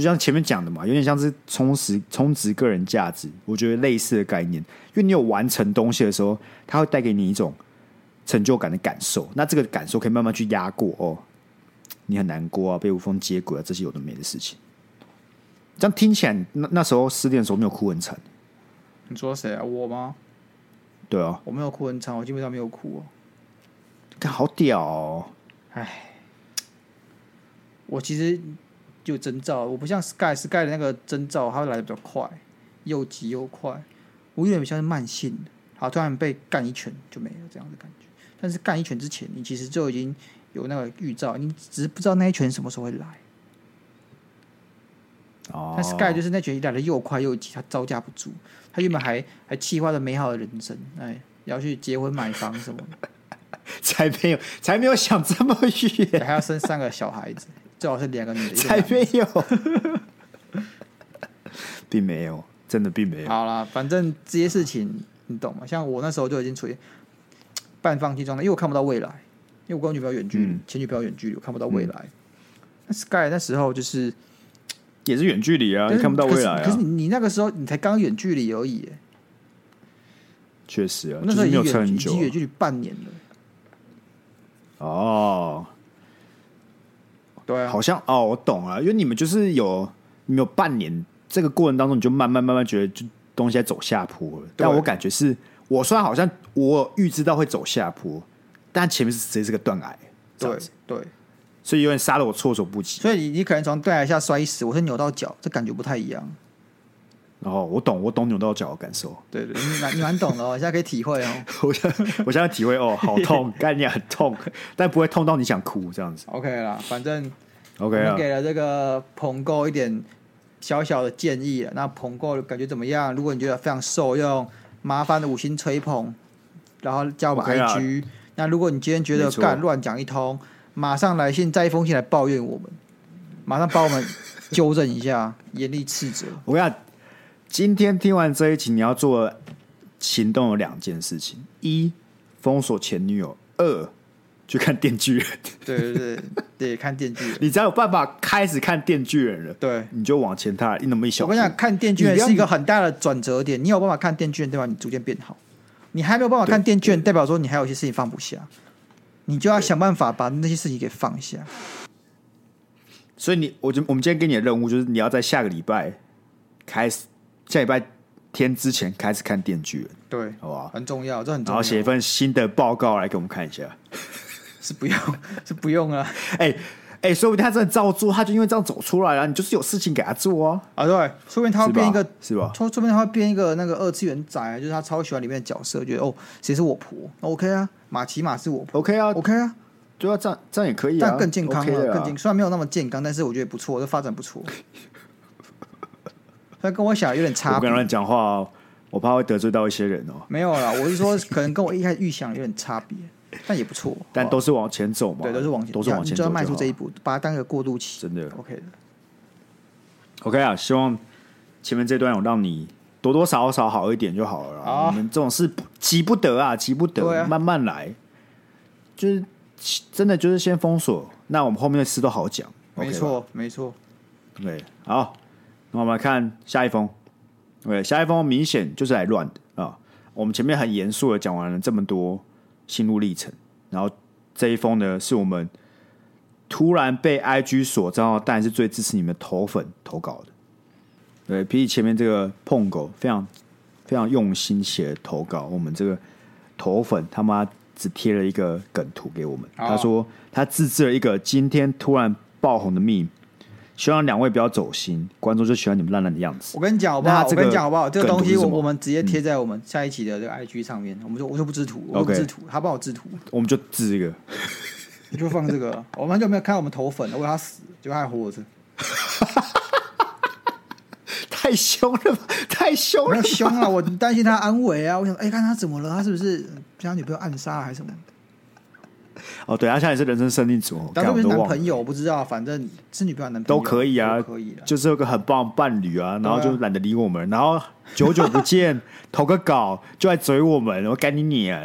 就像前面讲的嘛，有点像是充实、充值个人价值，我觉得类似的概念。因为你有完成东西的时候，它会带给你一种成就感的感受，那这个感受可以慢慢去压过哦，你很难过啊，被无缝接轨啊，这些有的没的事情。这样听起来，那那时候失恋的时候没有哭很惨。你说谁啊？我吗？对啊，我没有哭很惨，我基本上没有哭哦。看好屌哦！哎，我其实就征兆，我不像 Sky，Sky 的那个征兆，它会来的比较快，又急又快。我有点像是慢性的，好，突然被干一拳就没了这样的感觉。但是干一拳之前，你其实就已经有那个预兆，你只是不知道那一拳什么时候会来。哦，但 Sky 就是那拳来的又快又急，他招架不住。他原本还还计划着美好的人生，哎，要去结婚买房什么的，才没有，才没有想这么远，还要生三个小孩子，最好是两个女的，才没有，并没有，真的并没有。好了，反正这些事情你懂吗？像我那时候就已经处于半放弃状态，因为我看不到未来，因为我跟我女朋友远距离，嗯、前女朋友远距离，我看不到未来。嗯、那 Sky 那时候就是。也是远距离啊，你看不到未来啊。可是你那个时候你才刚远距离而已，确实啊，那时候已经远远距离半年了。哦，对啊，好像哦，我懂了，因为你们就是有你们有半年这个过程当中，你就慢慢慢慢觉得就东西在走下坡了。但我感觉是我虽然好像我预知到会走下坡，但前面是直接是个断崖，对对。所以有点杀了我措手不及。所以你你可能从断崖下摔死，我是扭到脚，这感觉不太一样。哦，我懂，我懂扭到脚的感受。对对，你蛮你蛮懂的哦，现在可以体会哦。我现在我现在体会哦，好痛，概念很痛，但不会痛到你想哭这样子。OK 啦，反正 OK 啊，给了这个朋友一点小小的建议了。那捧购感觉怎么样？如果你觉得非常受用，麻烦的五星吹捧，然后加我们 IG。那如果你今天觉得干乱讲一通，马上来信，再一封信来抱怨我们，马上帮我们纠正一下，严厉斥责。我跟你讲，今天听完这一集，你要做行动有两件事情：一，封锁前女友；二。去看电锯人，对对对对，看电锯人。你只要有办法开始看电锯人了，对，你就往前踏那么一小步。我跟你讲，看电锯人是一个很大的转折点。你有办法看电锯人，对吧？你逐渐变好。你还没有办法看电锯人，代表说你还有一些事情放不下，你就要想办法把那些事情给放下。所以你，我就我们今天给你的任务就是，你要在下个礼拜开始，下礼拜天之前开始看电锯人，对，好不好？很重要，这很重要。然后写一份新的报告来给我们看一下。是不用，是不用啊！哎 哎、欸，说不定他真的照做，他就因为这样走出来了。你就是有事情给他做啊！啊，对，说不定他会变一个，是吧？说说不定他会变一个那个二次元宅，就是他超喜欢里面的角色，觉得哦，谁是我婆？OK 啊，马奇马是我婆，OK 啊，OK 啊，对啊，这样这样也可以啊，但更健康了，OK、更健，虽然没有那么健康，但是我觉得不错，这发展不错。他跟我想有点差，我跟他讲话哦，我怕会得罪到一些人哦。没有啦，我是说，可能跟我一开始预想有点差别。但也不错，但都是往前走嘛。对，都是往前，都是往前走，就要迈出这一步，把它当个过渡期。真的，OK 的，OK 啊！希望前面这段有让你多多少少好一点就好了。我们这种事急不得啊，急不得，慢慢来。就是真的，就是先封锁，那我们后面的事都好讲。没错，没错。对，好，那我们来看下一封。对，下一封明显就是来乱的啊！我们前面很严肃的讲完了这么多。心路历程，然后这一封呢，是我们突然被 IG 所招，但是最支持你们头粉投稿的。对，比起前面这个碰狗非常非常用心写的投稿，我们这个头粉他妈只贴了一个梗图给我们，他说他自制了一个今天突然爆红的 meme。希望两位不要走心，观众就喜欢你们烂烂的样子。我跟你讲好不好？我跟你讲好不好？这个东西我我们直接贴在我们下一期的这个 IG 上面。嗯、我们就我就不制图，我不制图，他帮我制图，我们就制这个，你就放这个。我们很久没有看到我们投粉了，为他死，结果他还活着，太凶了，太凶了，凶啊！我担心他安危啊！我想，哎、欸，看他怎么了？他是不是将女朋友暗杀还是什么？哦，对，他现在也是人生胜利组，当然是男朋友，我不知道，反正是女朋友、男朋友都可以啊，可以就是有个很棒的伴侣啊，然后就懒得理我们，然后久久不见，投个稿就来嘴我们，我赶紧你啊！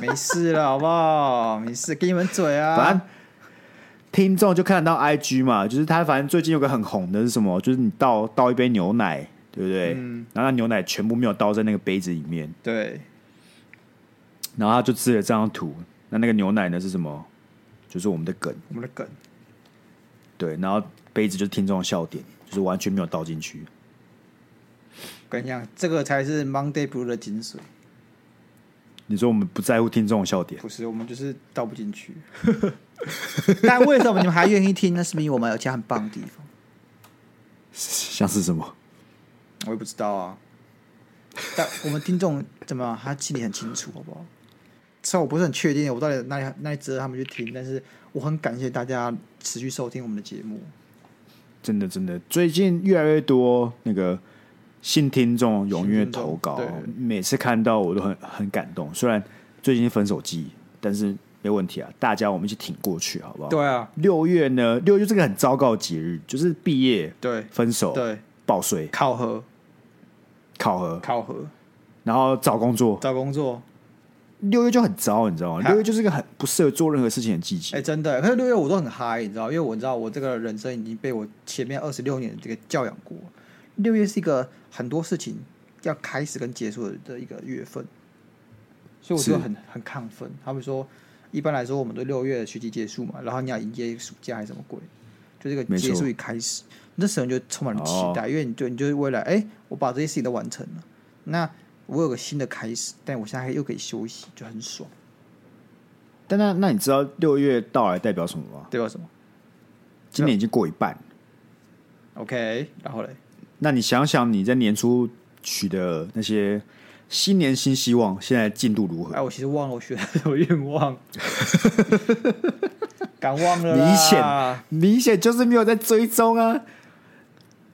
没事了，好不好？没事，给你们嘴啊。反正听众就看得到 IG 嘛，就是他反正最近有个很红的是什么？就是你倒倒一杯牛奶，对不对？嗯。然后那牛奶全部没有倒在那个杯子里面，对。然后他就吃了这张图。那那个牛奶呢？是什么？就是我们的梗，我们的梗。对，然后杯子就是听众的笑点，就是完全没有倒进去。我跟你讲，这个才是 Monday Blue 的精髓。你说我们不在乎听众的笑点？不是，我们就是倒不进去。但为什么你们还愿意听？那是因为我们有家很棒的地方。像是什么？我也不知道啊。但我们听众怎么样？他心里很清楚，好不好？虽然我不是很确定，我到底哪里哪里值得他们去听，但是我很感谢大家持续收听我们的节目。真的，真的，最近越来越多那个新听众踊跃投稿，每次看到我都很很感动。虽然最近分手季，但是没问题啊，大家我们一起挺过去，好不好？对啊，六月呢，六月这个很糟糕的节日，就是毕业、对分手、对报税、考核、考核、考核，然后找工作、找工作。六月就很糟，你知道吗？六月就是一个很不适合做任何事情的季节。哎、欸，真的，可是六月我都很嗨，你知道，因为我知道我这个人生已经被我前面二十六年这个教养过。六月是一个很多事情要开始跟结束的一个月份，所以我就很很亢奋。他们说，一般来说，我们都六月学期结束嘛，然后你要迎接暑假还是什么鬼？就这个结束与开始，那时候你就充满了期待，哦、因为你就你就是为了哎、欸，我把这些事情都完成了，那。我有个新的开始，但我现在又可以休息，就很爽。但那那你知道六月到来代表什么吗？代表什么？今年已经过一半。OK，然后嘞？那你想想你在年初取的那些新年新希望，现在进度如何？哎，我其实忘了我许的什么愿望，敢忘了？明显明显就是没有在追踪啊！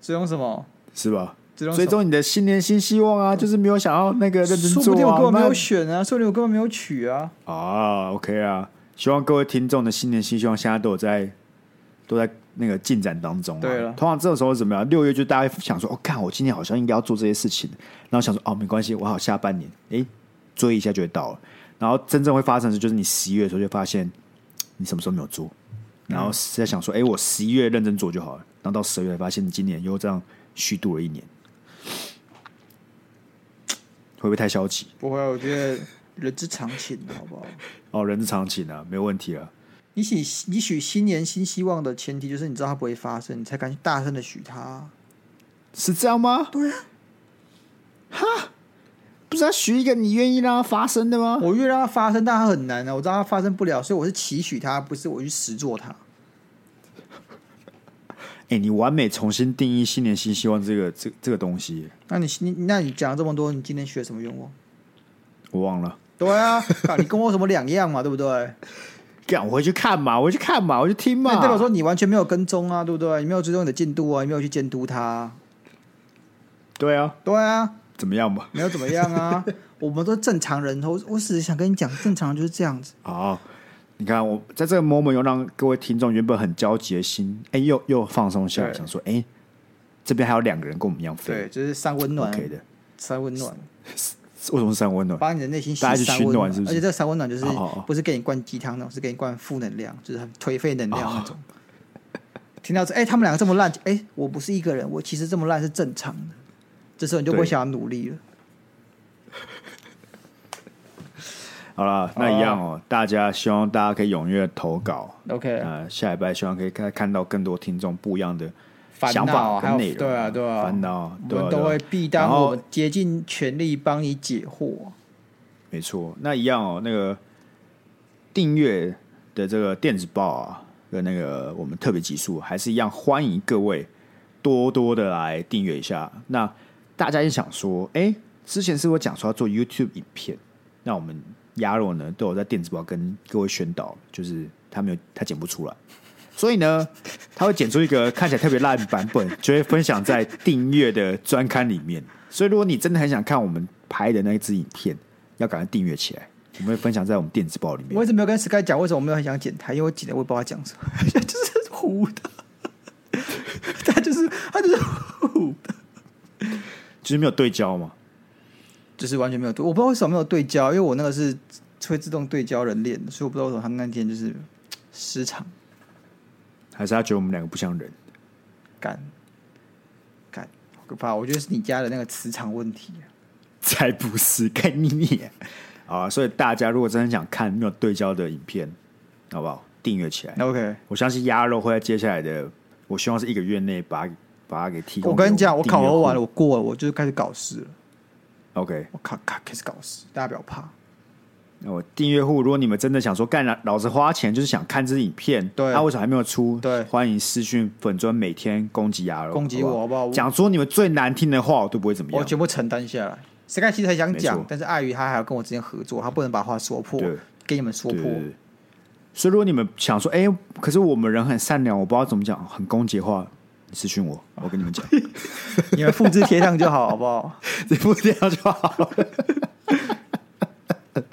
追踪什么？是吧？追踪你的新年新希望啊，就是没有想要那个认真做啊。说不定我根本没有选啊，说不定我根本没有取啊。啊，OK 啊，希望各位听众的新年新希望现在都有在都在那个进展当中啊。对了，通常这种时候怎么样？六月就大家想说，哦，看我今年好像应该要做这些事情，然后想说，哦，没关系，我好下半年，哎，追一下就会到了。然后真正会发生的，就是你十一月的时候就发现你什么时候没有做，然后是在想说，哎，我十一月认真做就好了。然后到十二月发现你今年又这样虚度了一年，会不会太消极？不会，我觉得人之常情，好不好？哦，人之常情啊，没有问题了。你许你许新年新希望的前提就是你知道它不会发生，你才敢去大声的许它，是这样吗？对啊，哈。不是要许一个你愿意让它发生的吗？我愿意让它发生，但它很难啊！我知道它发生不了，所以我是期许它，不是我去实做它。哎、欸，你完美重新定义新年新希望这个这这个东西。那你你那你讲了这么多，你今天许什么愿望？我忘了。对啊，你跟我有什么两样嘛？对不对？干，我回去看嘛，我回去看嘛，我去听嘛。代表说你完全没有跟踪啊，对不对？你没有追踪你的进度啊，你没有去监督他。对啊，对啊。怎么样吧？没有怎么样啊，我们都是正常人。我我只是想跟你讲，正常人就是这样子。好，你看我在这个 moment 又让各位听众原本很焦急的心，哎，又又放松下来，想说，哎，这边还有两个人跟我们一样飞，对，就是三温暖，OK 的，三温暖。为什么是三温暖？把你的内心大家去取暖，是不是？而且这三温暖就是不是给你灌鸡汤那种，是给你灌负能量，就是很颓废能量那种。听到这，哎，他们两个这么烂，哎，我不是一个人，我其实这么烂是正常的。这时候你就不会想要努力了。好了，那一样哦，大家希望大家可以踊跃投稿。OK，呃，下礼拜希望可以看看到更多听众不一样的想法跟内容。对啊，对啊，烦恼，我们都会必当我们竭尽全力帮你解惑。没错，那一样哦，那个订阅的这个电子报啊，跟那个我们特别集数，还是一样，欢迎各位多多的来订阅一下。那大家也想说，哎，之前是我讲说要做 YouTube 影片，那我们鸭肉呢都有在电子报跟各位宣导，就是他没有他剪不出来，所以呢他会剪出一个看起来特别烂的版本，就会分享在订阅的专刊里面。所以如果你真的很想看我们拍的那一支影片，要赶快订阅起来，我们会分享在我们电子报里面。我一直没有跟 Sky 讲为什么我没有很想剪他，因为我剪的我也不知道他讲什么，就是糊的，他就是他就是糊的。就是没有对焦嘛，就是完全没有对，我不知道为什么没有对焦，因为我那个是会自动对焦人脸的，所以我不知道为什么他们那天就是失常，还是他觉得我们两个不像人，干干好可怕！我觉得是你家的那个磁场问题，才不是干你啊！所以大家如果真的想看没有对焦的影片，好不好？订阅起来，OK。我相信鸭肉会在接下来的，我希望是一个月内把。把它给提供。我跟你讲，我考核完了，我过了，我就开始搞事了。OK，我咔咔开始搞事，大家不要怕。那我订阅户，如果你们真的想说干了，老子花钱就是想看这影片，对，他为什么还没有出？对，欢迎私讯粉砖，每天攻击鸭肉，攻击我好不好？讲出你们最难听的话，我都不会怎么样，我全部承担下来。谁看其实很想讲，但是碍于他还要跟我之间合作，他不能把话说破，给你们说破。所以如果你们想说，哎，可是我们人很善良，我不知道怎么讲，很攻击的话。私讯我，我跟你们讲，你们复制贴上就好，好不好？你复制贴上就好了。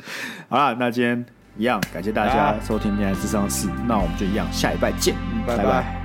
好了，那今天一样，感谢大家收听今天才智商室，那我们就一样，下一拜见，拜拜。拜拜。